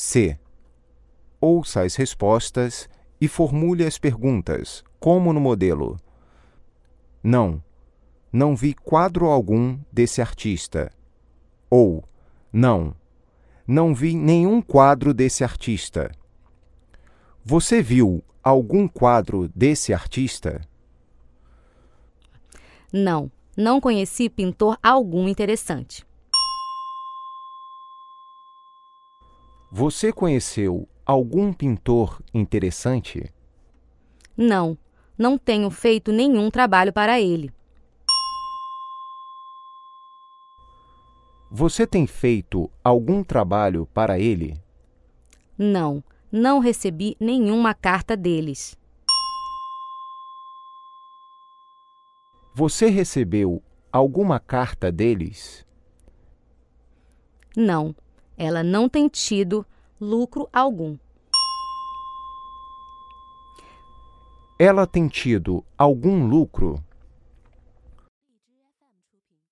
C. Ouça as respostas e formule as perguntas, como no modelo. Não, não vi quadro algum desse artista. Ou, não, não vi nenhum quadro desse artista. Você viu algum quadro desse artista? Não, não conheci pintor algum interessante. Você conheceu algum pintor interessante? Não, não tenho feito nenhum trabalho para ele. Você tem feito algum trabalho para ele? Não, não recebi nenhuma carta deles. Você recebeu alguma carta deles? Não, ela não tem tido lucro algum. Ela tem tido algum lucro?